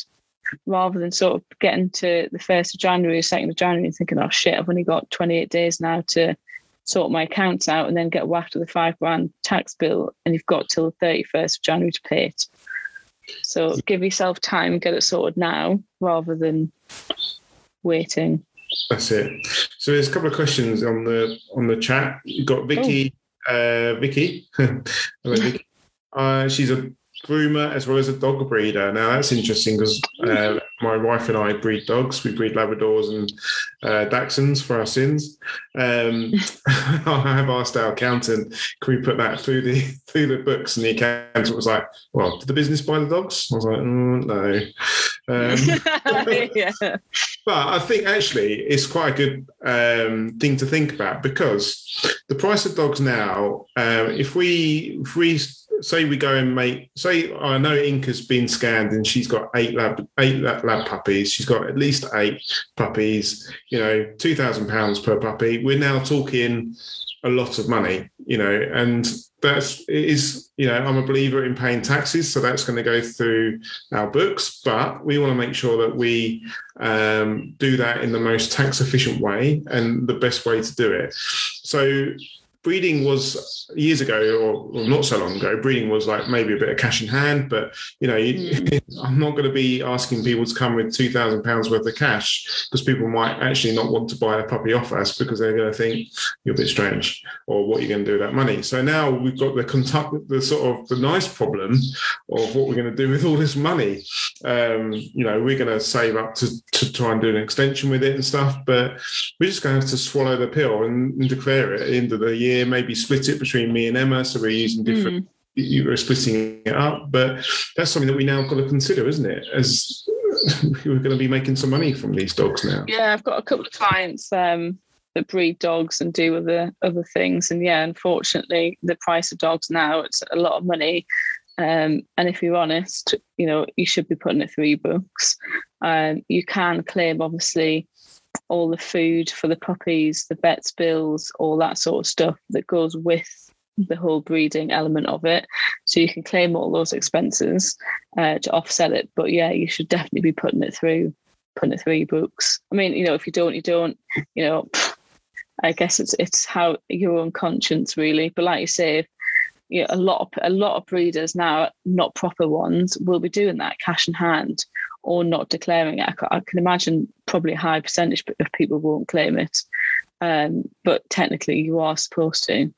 Rather than sort of getting to the first of January, second of January, and thinking, "Oh shit, I've only got 28 days now to sort my accounts out," and then get whacked with a five grand tax bill, and you've got till the 31st of January to pay it. So give yourself time get it sorted now, rather than waiting. That's it. So there's a couple of questions on the on the chat. You've got Vicky. Uh, Vicky. *laughs* Hello, Vicky. Uh, she's a groomer as well as a dog breeder. Now that's interesting because uh, my wife and I breed dogs. We breed Labradors and uh, Dachshunds for our sins. Um, *laughs* I have asked our accountant, can we put that through the through the books? And the accountant was like, "Well, did the business buy the dogs?" I was like, mm, "No." Um, *laughs* yeah. But I think actually it's quite a good um, thing to think about because the price of dogs now, um, if we if we say we go and make say I know Inca's been scanned and she's got eight lab eight lab, puppies. She's got at least eight puppies. You know, two thousand pounds per puppy. We're now talking a lot of money. You know, and that's you know I'm a believer in paying taxes, so that's going to go through our books. But we want to make sure that we um, do that in the most tax efficient way and the best way to do it. So breeding was years ago or, or, not so long ago breeding was like maybe a bit of cash in hand but you know mm. *laughs* i'm not going to be asking people to come with 2000 pounds worth of cash because people might actually not want to buy a puppy off us because they're going to think you're a bit strange or what you're going to do with that money so now we've got the contact the sort of the nice problem of what we're going to do with all this money um, you know we're going to save up to, to try and do an extension with it and stuff but we're just going to have to swallow the pill and, and declare it into the year year, maybe split it between me and Emma. So we're using different, mm. you were splitting it up. But that's something that we now got to consider, isn't it? As *laughs* we're going to be making some money from these dogs now. Yeah, I've got a couple of clients um, that breed dogs and do other other things. And yeah, unfortunately, the price of dogs now it's a lot of money. Um, and if you're honest, you know you should be putting it through your books. Um, you can claim obviously all the food for the puppies, the vet's bills, all that sort of stuff that goes with the whole breeding element of it. So you can claim all those expenses uh, to offset it. But yeah, you should definitely be putting it through, putting it through your books. I mean, you know, if you don't, you don't. You know, *sighs* I guess it's it's how your own conscience really. But like you say, a lot of a lot of breeders now, not proper ones, will be doing that cash in hand or not declaring it. I, can imagine probably a high percentage of people won't claim it, um, but technically you are supposed to,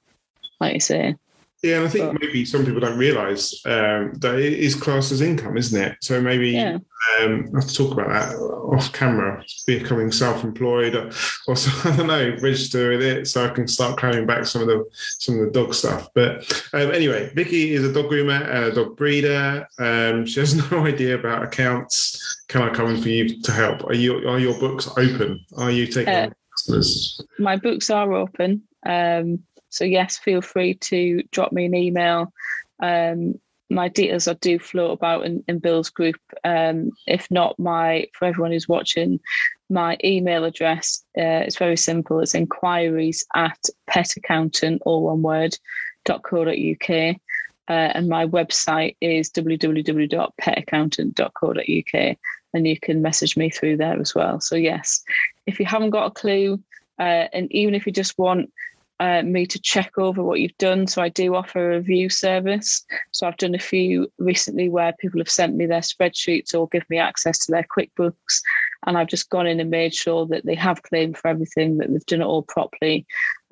like you say. Yeah, and I think but, maybe some people don't realise um, that it is classed as income, isn't it? So maybe yeah. um, I have to talk about that off camera, becoming self-employed, or, or so, *laughs* I don't know, register with it so I can start claiming back some of the some of the dog stuff. But um, anyway, Vicky is a dog groomer and a dog breeder. Um, she has *laughs* no idea about accounts. Can I come in for you to help? Are you are your books open? Are you taking uh, customers? My books are open. Um, so yes, feel free to drop me an email. Um, my details I do float about in, in Bill's group. Um, if not, my for everyone who's watching, my email address uh, is very simple. It's inquiries at petaccountant, all one word, .co.uk. Uh, and my website is www.petaccountant.co.uk. And you can message me through there as well. So, yes, if you haven't got a clue, uh, and even if you just want uh, me to check over what you've done. So I do offer a review service. So I've done a few recently where people have sent me their spreadsheets or give me access to their QuickBooks. And I've just gone in and made sure that they have claimed for everything, that they've done it all properly,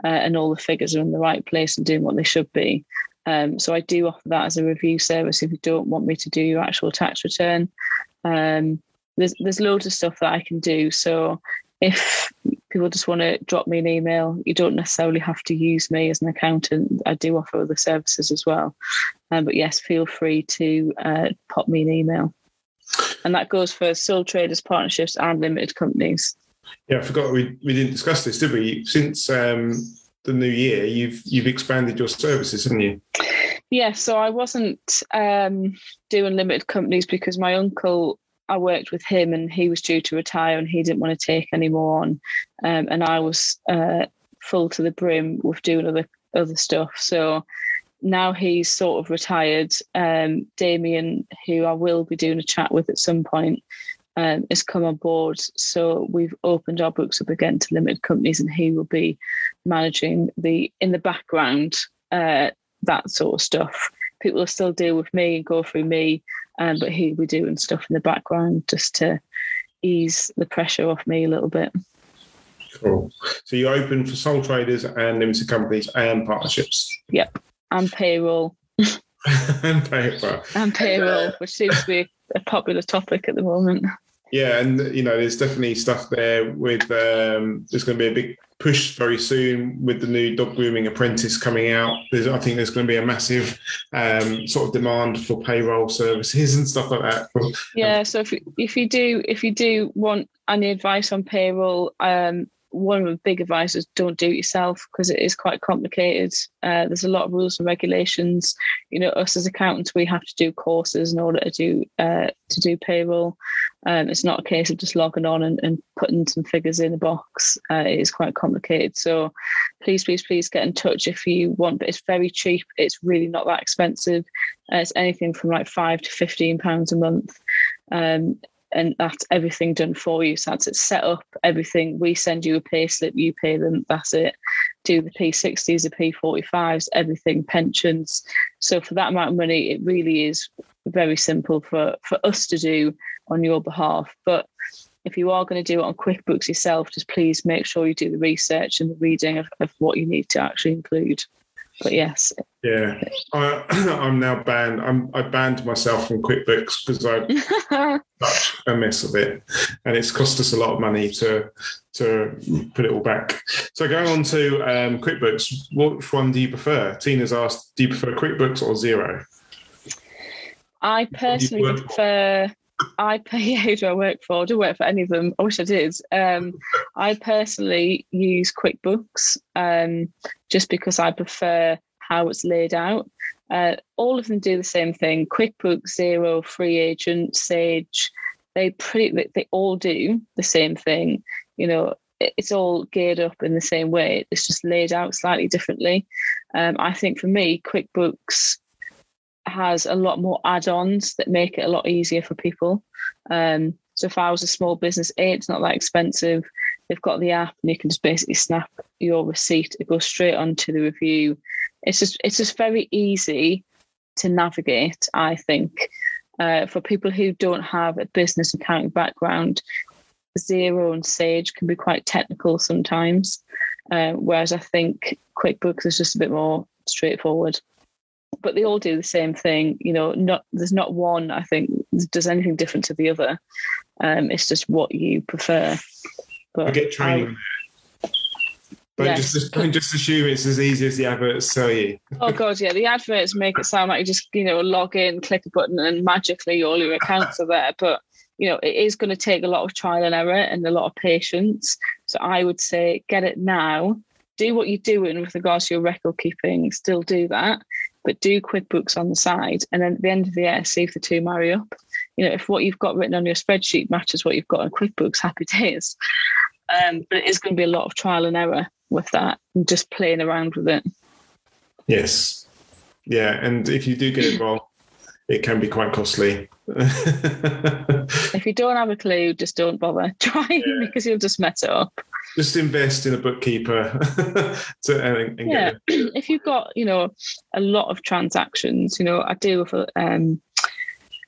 uh, and all the figures are in the right place and doing what they should be. Um, so I do offer that as a review service if you don't want me to do your actual tax return. Um, there's there's loads of stuff that I can do. So if people just want to drop me an email, you don't necessarily have to use me as an accountant. I do offer other services as well. Um, but yes, feel free to uh, pop me an email. And that goes for sole traders, partnerships, and limited companies. Yeah, I forgot we, we didn't discuss this, did we? Since um, the new year, you've you've expanded your services, haven't you? Yeah, so I wasn't um, doing limited companies because my uncle I worked with him and he was due to retire and he didn't want to take any more on. Um, and I was uh, full to the brim with doing other other stuff. So now he's sort of retired. Um, Damien, who I will be doing a chat with at some point, um, has come on board. So we've opened our books up again to limited companies, and he will be managing the in the background uh, that sort of stuff. People will still deal with me and go through me um, but he'll be doing stuff in the background just to ease the pressure off me a little bit. Cool. So you're open for sole traders and limited companies and partnerships. Yep, and payroll. *laughs* and payroll. And *laughs* payroll, which seems to be a popular topic at the moment. Yeah, and you know, there's definitely stuff there with um, there's going to be a big push very soon with the new dog grooming apprentice coming out. There's, I think there's going to be a massive um, sort of demand for payroll services and stuff like that. Yeah, so if if you do if you do want any advice on payroll, um, one of the big advices don't do it yourself because it is quite complicated uh, there's a lot of rules and regulations you know us as accountants we have to do courses in order to do uh, to do payroll um, it's not a case of just logging on and, and putting some figures in a box. Uh, it is quite complicated. So please please please get in touch if you want but it's very cheap. It's really not that expensive. Uh, it's anything from like five to 15 pounds a month. Um, and that's everything done for you. So that's it. Set up, everything. We send you a pay slip, you pay them, that's it. Do the P60s, the P45s, everything, pensions. So for that amount of money, it really is very simple for, for us to do on your behalf. But if you are going to do it on QuickBooks yourself, just please make sure you do the research and the reading of, of what you need to actually include but yes. Yeah, I, *clears throat* am now banned. I'm I banned myself from QuickBooks because I *laughs* such a mess of it, and it's cost us a lot of money to to put it all back. So going on to um, QuickBooks, which one do you prefer? Tina's asked, do you prefer QuickBooks or Xero? I personally prefer. I pay *laughs* who do I work for? I don't work for any of them. I wish I did. Um, I personally use QuickBooks um, just because I prefer how it's laid out. Uh, all of them do the same thing. QuickBooks, Xero, Free Agent, Sage, they pretty they all do the same thing. You know, it's all geared up in the same way. It's just laid out slightly differently. Um, I think for me, QuickBooks has a lot more add-ons that make it a lot easier for people. Um, so if I was a small business, A, it's not that expensive. They've got the app and you can just basically snap your receipt. It goes straight onto the review. It's just it's just very easy to navigate, I think. Uh, for people who don't have a business accounting background, Xero and Sage can be quite technical sometimes, uh, whereas I think QuickBooks is just a bit more straightforward but they all do the same thing. You know, not there's not one I think does anything different to the other. Um, it's just what you prefer. But I get training. I, but yes. just don't just assume it's as easy as the adverts tell you. oh god, yeah, the adverts make it sound like you just you know log in, click a button, and magically all your accounts are there. But you know, it is going to take a lot of trial and error and a lot of patience. So I would say get it now. Do what you're doing with regards to your record keeping. Still do that but do QuickBooks on the side. And then at the end of the year, see if the two marry up. You know, if what you've got written on your spreadsheet matches what you've got on QuickBooks, *laughs* happy days. Um, but it is going to be a lot of trial and error with that and just playing around with it. Yes. Yeah. And if you do get it wrong, it can be quite costly. *laughs* if you don't have a clue, just don't bother *laughs* trying yeah. because you'll just mess it up. Just invest in a bookkeeper. *laughs* to, and, and yeah, *clears throat* if you've got you know a lot of transactions, you know I deal with um,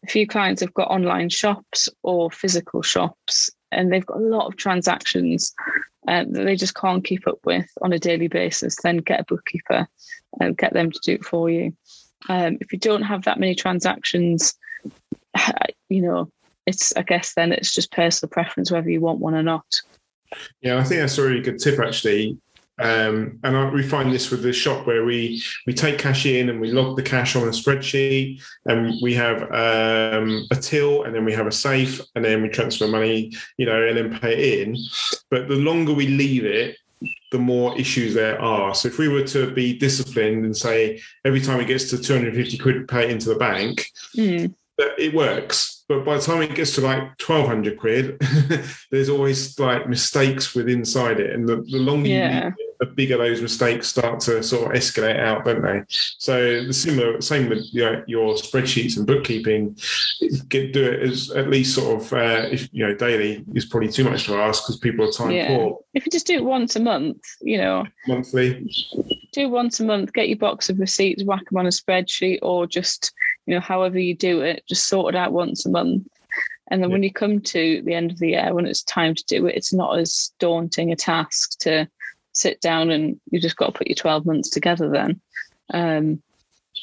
a few clients have got online shops or physical shops, and they've got a lot of transactions uh, that they just can't keep up with on a daily basis. Then get a bookkeeper and get them to do it for you. Um, if you don't have that many transactions, you know, it's I guess then it's just personal preference whether you want one or not. Yeah, I think that's a really good tip actually. Um, and I, we find this with the shop where we we take cash in and we log the cash on a spreadsheet, and we have um, a till, and then we have a safe, and then we transfer money, you know, and then pay it in. But the longer we leave it, the more issues there are. So if we were to be disciplined and say every time it gets to 250 quid, pay it into the bank, mm. it works. But by the time it gets to like 1200 quid, *laughs* there's always like mistakes with inside it. And the, the longer yeah. you the bigger those mistakes start to sort of escalate out, don't they? So the similar, same with you know, your spreadsheets and bookkeeping. Get, do it as at least sort of uh, if you know daily is probably too much to ask because people are time yeah. poor. If you just do it once a month, you know, monthly, do once a month. Get your box of receipts, whack them on a spreadsheet, or just you know however you do it, just sort it out once a month. And then yeah. when you come to the end of the year, when it's time to do it, it's not as daunting a task to sit down and you just got to put your 12 months together then. Um,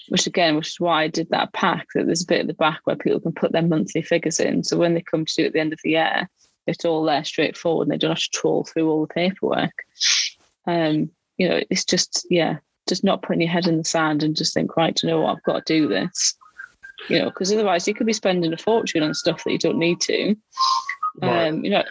which again, which is why I did that pack, that there's a bit at the back where people can put their monthly figures in. So when they come to do it at the end of the year, it's all there straightforward and they don't have to trawl through all the paperwork. Um, you know, it's just, yeah, just not putting your head in the sand and just think, right, you know what, I've got to do this. You know, because otherwise you could be spending a fortune on stuff that you don't need to. Right. Um, you know,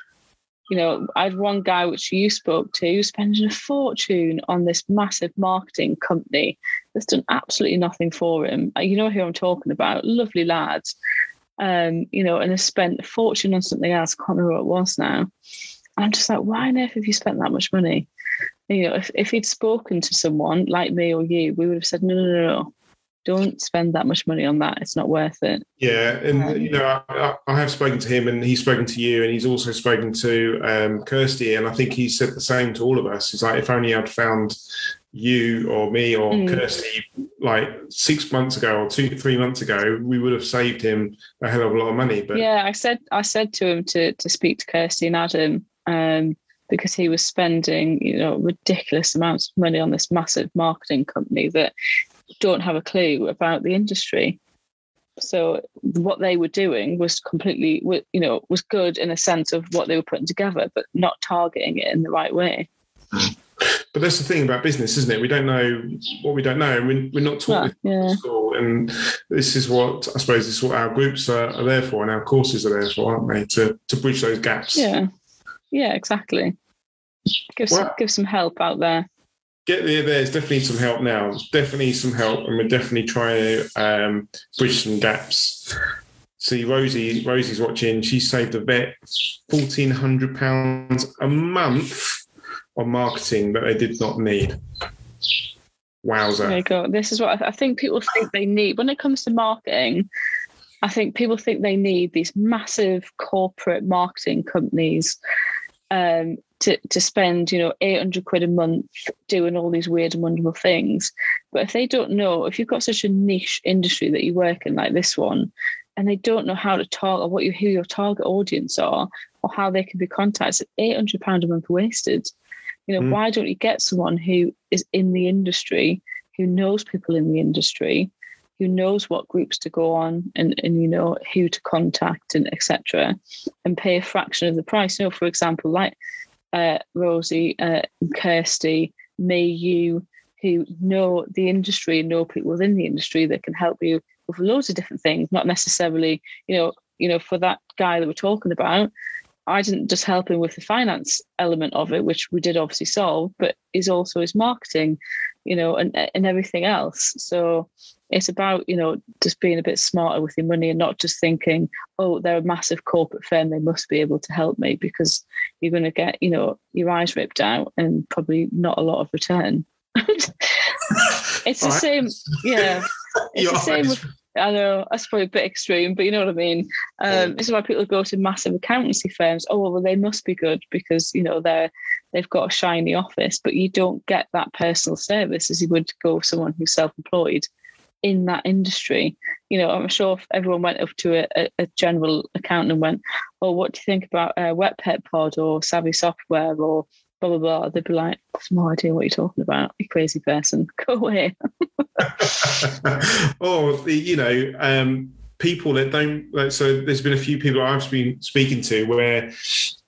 you know, I had one guy which you spoke to spending a fortune on this massive marketing company that's done absolutely nothing for him. Uh, you know who I'm talking about? Lovely lads. Um, you know, and has spent a fortune on something else. I can't remember what it was now. I'm just like, why on earth have you spent that much money? You know, if, if he'd spoken to someone like me or you, we would have said, no, no, no, no don't spend that much money on that. It's not worth it. Yeah, and um, you know, I, I, have spoken to him, and he's spoken to you, and he's also spoken to um, Kirsty, and I think he said the same to all of us. He's like, if only I'd found you or me or mm. Kirsty like six months ago or two, three months ago, we would have saved him a hell of a lot of money. But yeah, I said I said to him to to speak to Kirsty and Adam. Um, because he was spending, you know, ridiculous amounts of money on this massive marketing company that don't have a clue about the industry. So what they were doing was completely, you know, was good in a sense of what they were putting together, but not targeting it in the right way. But that's the thing about business, isn't it? We don't know what we don't know, and we're, we're not taught yeah, school. And this is what I suppose this is what our groups are, are, there for, and our courses are there for, aren't they? To to bridge those gaps. Yeah, yeah, exactly. Give some, give some help out there get there. There's definitely some help now. There's definitely some help, and we're definitely trying to um, bridge some gaps. See, Rosie, Rosie's watching. She saved a vet fourteen hundred pounds a month on marketing that they did not need. Wowzer! There you. This is what I think people think they need when it comes to marketing. I think people think they need these massive corporate marketing companies um, to, to spend, you know, 800 quid a month doing all these weird and wonderful things. But if they don't know, if you've got such a niche industry that you work in, like this one, and they don't know how to talk or what you, who your target audience are or how they can be contacted, 800 pound a month wasted. You know, mm. why don't you get someone who is in the industry, who knows people in the industry, who knows what groups to go on and, and you know who to contact and etc and pay a fraction of the price you know for example like uh, rosie uh, kirsty may you who know the industry and know people within the industry that can help you with loads of different things not necessarily you know you know for that guy that we're talking about I didn't just help him with the finance element of it, which we did obviously solve, but is also his marketing, you know, and and everything else. So it's about you know just being a bit smarter with your money and not just thinking oh they're a massive corporate firm they must be able to help me because you're going to get you know your eyes ripped out and probably not a lot of return *laughs* it's the same yeah it's the same with I know that's probably a bit extreme, but you know what I mean. Um, This is why people go to massive accountancy firms. Oh well, they must be good because you know they're they've got a shiny office, but you don't get that personal service as you would go with someone who's self-employed in that industry. You know, I'm sure if everyone went up to a, a, general accountant and went, "Oh, what do you think about uh, Wet Pet Pod or Savvy Software or blah blah blah. They'd be like, "I've no idea what you're talking about, you crazy person. *laughs* Go away." *laughs* or you know, um, people that don't. Like, so there's been a few people I've been speaking to where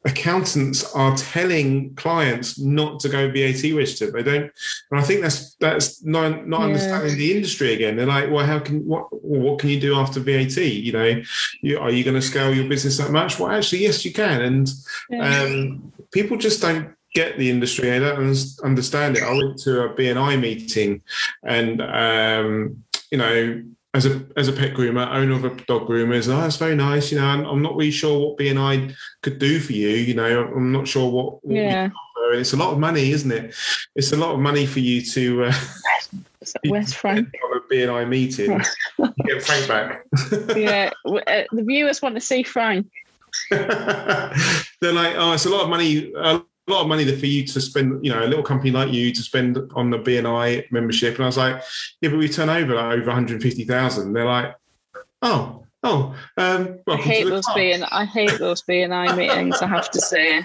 accountants are telling clients not to go VAT registered. They don't, and I think that's that's not not yeah. understanding the industry again. They're like, well, how can what what can you do after VAT? You know, you, are you going to scale your business that much? Well, actually, yes, you can. And yeah. um, people just don't get the industry. I don't understand it. I went to a BNI meeting, and um, you know, as a as a pet groomer, owner of a dog groomer, is oh, that's very nice. You know, I'm, I'm, not really sure what BNI could do for you. You know, I'm not sure what. what yeah. It's a lot of money, isn't it? It's a lot of money for you to. Uh, Where's *laughs* Frank? a BNI meeting. *laughs* get Frank back. *laughs* yeah, uh, the viewers want to see Frank. They're like, oh, it's a lot of money. Uh, a lot of money for you to spend, you know, a little company like you to spend on the BNI membership. And I was like, yeah, but we turn over like over 150,000. They're like, oh, oh, um, I hate those being, I hate those BNI *laughs* meetings. I have to say,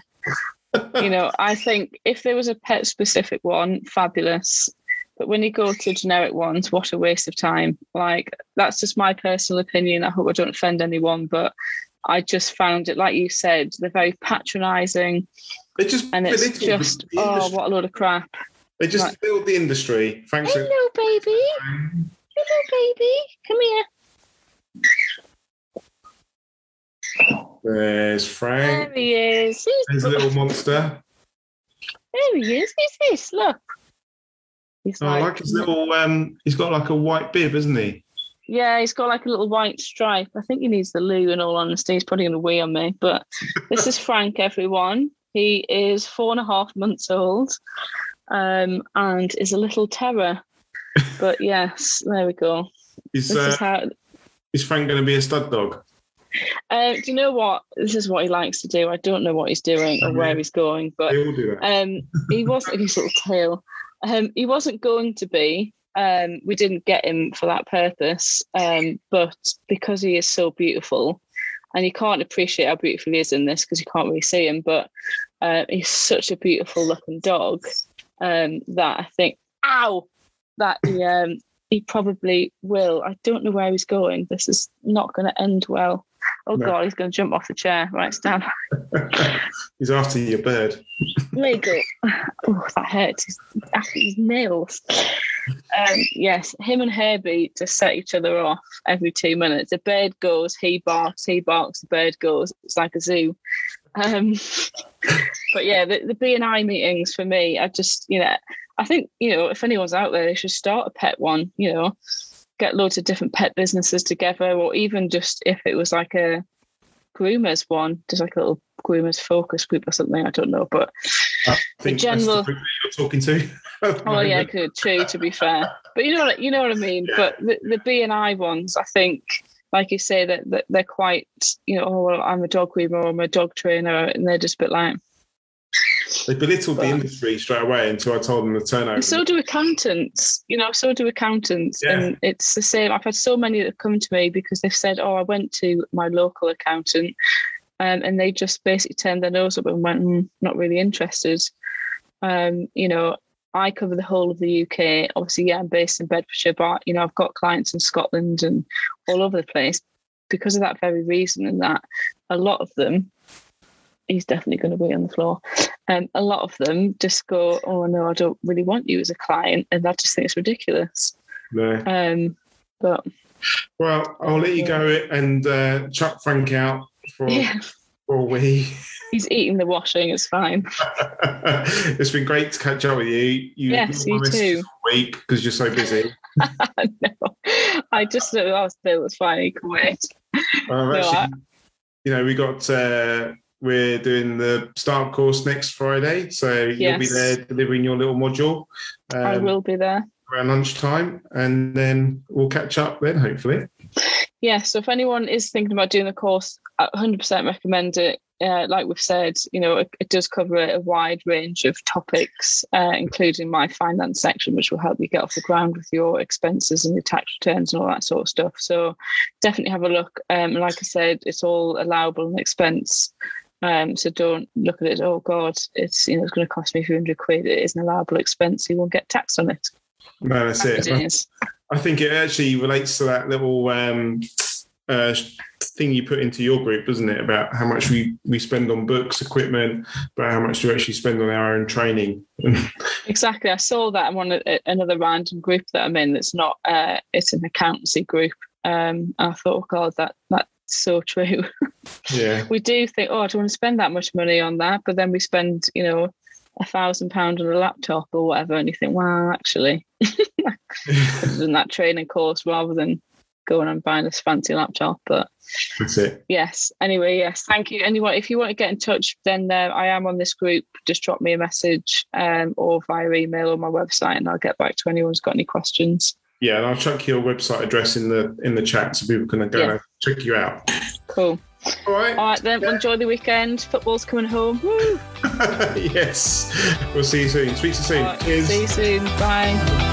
you know, I think if there was a pet specific one, fabulous. But when you go to generic ones, what a waste of time. Like that's just my personal opinion. I hope I don't offend anyone, but I just found it, like you said, they're very patronising. They just and it's just oh, what a load of crap. They just like, build the industry. Thanks. Hello, baby. Hello, baby. Come here. There's Frank. There he is. He's There's a little monster. There he is. Who's this? Look. He's oh, like, I like his little. Um, he's got like a white bib, isn't he? Yeah, he's got like a little white stripe. I think he needs the loo. In all honesty, he's probably going to wee on me. But this is Frank, everyone. He is four and a half months old, um, and is a little terror. *laughs* But yes, there we go. Is, this uh, is how. Is Frank going to be a stud dog? Uh, do you know what? This is what he likes to do. I don't know what he's doing or where he's going, but um, he *laughs* wasn't his little tail. Um, he wasn't going to be, um, we didn't get him for that purpose, um, but because he is so beautiful, and you can't appreciate how beautiful he is in this because you can't really see him, but uh, he's such a beautiful looking dog um, that I think, ow, that he um, he probably will. I don't know where he's going. This is not going to end well. Oh no. God, he's going to jump off the chair. Right, stand. *laughs* he's after your bird. Legal. *sighs* Oh, that hurts. He's after his nails. Um, yes, him and Herbie just set each other off every two minutes. The bird goes, he barks, he barks, the bird goes. It's like a zoo. Um, *laughs* but yeah, the, the BNI meetings for me, I just, you know, I think, you know, if anyone's out there, they should start a pet one, you know, get loads of different pet businesses together, or even just if it was like a groomers one, just like a little groomers focus group or something. I don't know, but the general. The you're talking to. *laughs* oh yeah, good too. To be fair, but you know what you know what I mean. Yeah. But the the BNI ones, I think, like you say, that, that they're quite, you know, oh well, I'm a dog groomer or I'm a dog trainer, and they're just a bit like. They belittled but, the industry straight away until I told them the turnover. So do accountants, you know. So do accountants, yeah. and it's the same. I've had so many that have come to me because they've said, "Oh, I went to my local accountant, um, and they just basically turned their nose up and went, mm, not really interested. Um, you know, I cover the whole of the UK. Obviously, yeah, I'm based in Bedfordshire, but you know, I've got clients in Scotland and all over the place because of that very reason. And that a lot of them, he's definitely going to be on the floor. Um, a lot of them just go, "Oh no, I don't really want you as a client," and I just think it's ridiculous. No. Um, but well, I'll let you go and uh, chuck Frank out for yeah. Or we. He's eating the washing. It's fine. *laughs* it's been great to catch up with you. you yes, you too. Week because you're so busy. *laughs* no, I just thought I was still it's fine. You can wait. Um, no, actually, I... you know, we got uh, we're doing the start course next Friday, so you'll be there delivering your little module. Um, I will be there around lunchtime, and then we'll catch up then, hopefully. Yeah. So if anyone is thinking about doing the course, I 100% recommend it uh, like we've said, you know, it, it, does cover a wide range of topics, uh, including my finance section, which will help you get off the ground with your expenses and your tax returns and all that sort of stuff. So definitely have a look. Um, like I said, it's all allowable and expense. Um, so don't look at it. Oh God, it's you know it's going to cost me 300 quid. It is an allowable expense. You won't get taxed on it. No, that's it. it I think it actually relates to that little um, uh, thing you put into your group, doesn't it? About how much we, we spend on books, equipment, but how much do we actually spend on our own training? *laughs* exactly. I saw that I'm on a, another random group that I'm in. That's not. Uh, it's an accountancy group. Um, I thought, oh God, that that's so true. *laughs* Yeah. we do think, oh, I don't want to spend that much money on that, but then we spend, you know, a thousand pound on a laptop or whatever, and you think, well, actually, *laughs* in that training course rather than going and buying this fancy laptop. But that's it. Yes. Anyway, yes. Thank you. Anyone, if you want to get in touch, then uh, I am on this group. Just drop me a message um, or via email or my website, and I'll get back to anyone who's got any questions. Yeah, and I'll chuck your website address in the in the chat so people can go check you out. Cool. All right. All right, then. Yeah. Enjoy the weekend. Football's coming home. *laughs* yes. We'll see you soon. Speak to you soon. Right, see you soon. Bye.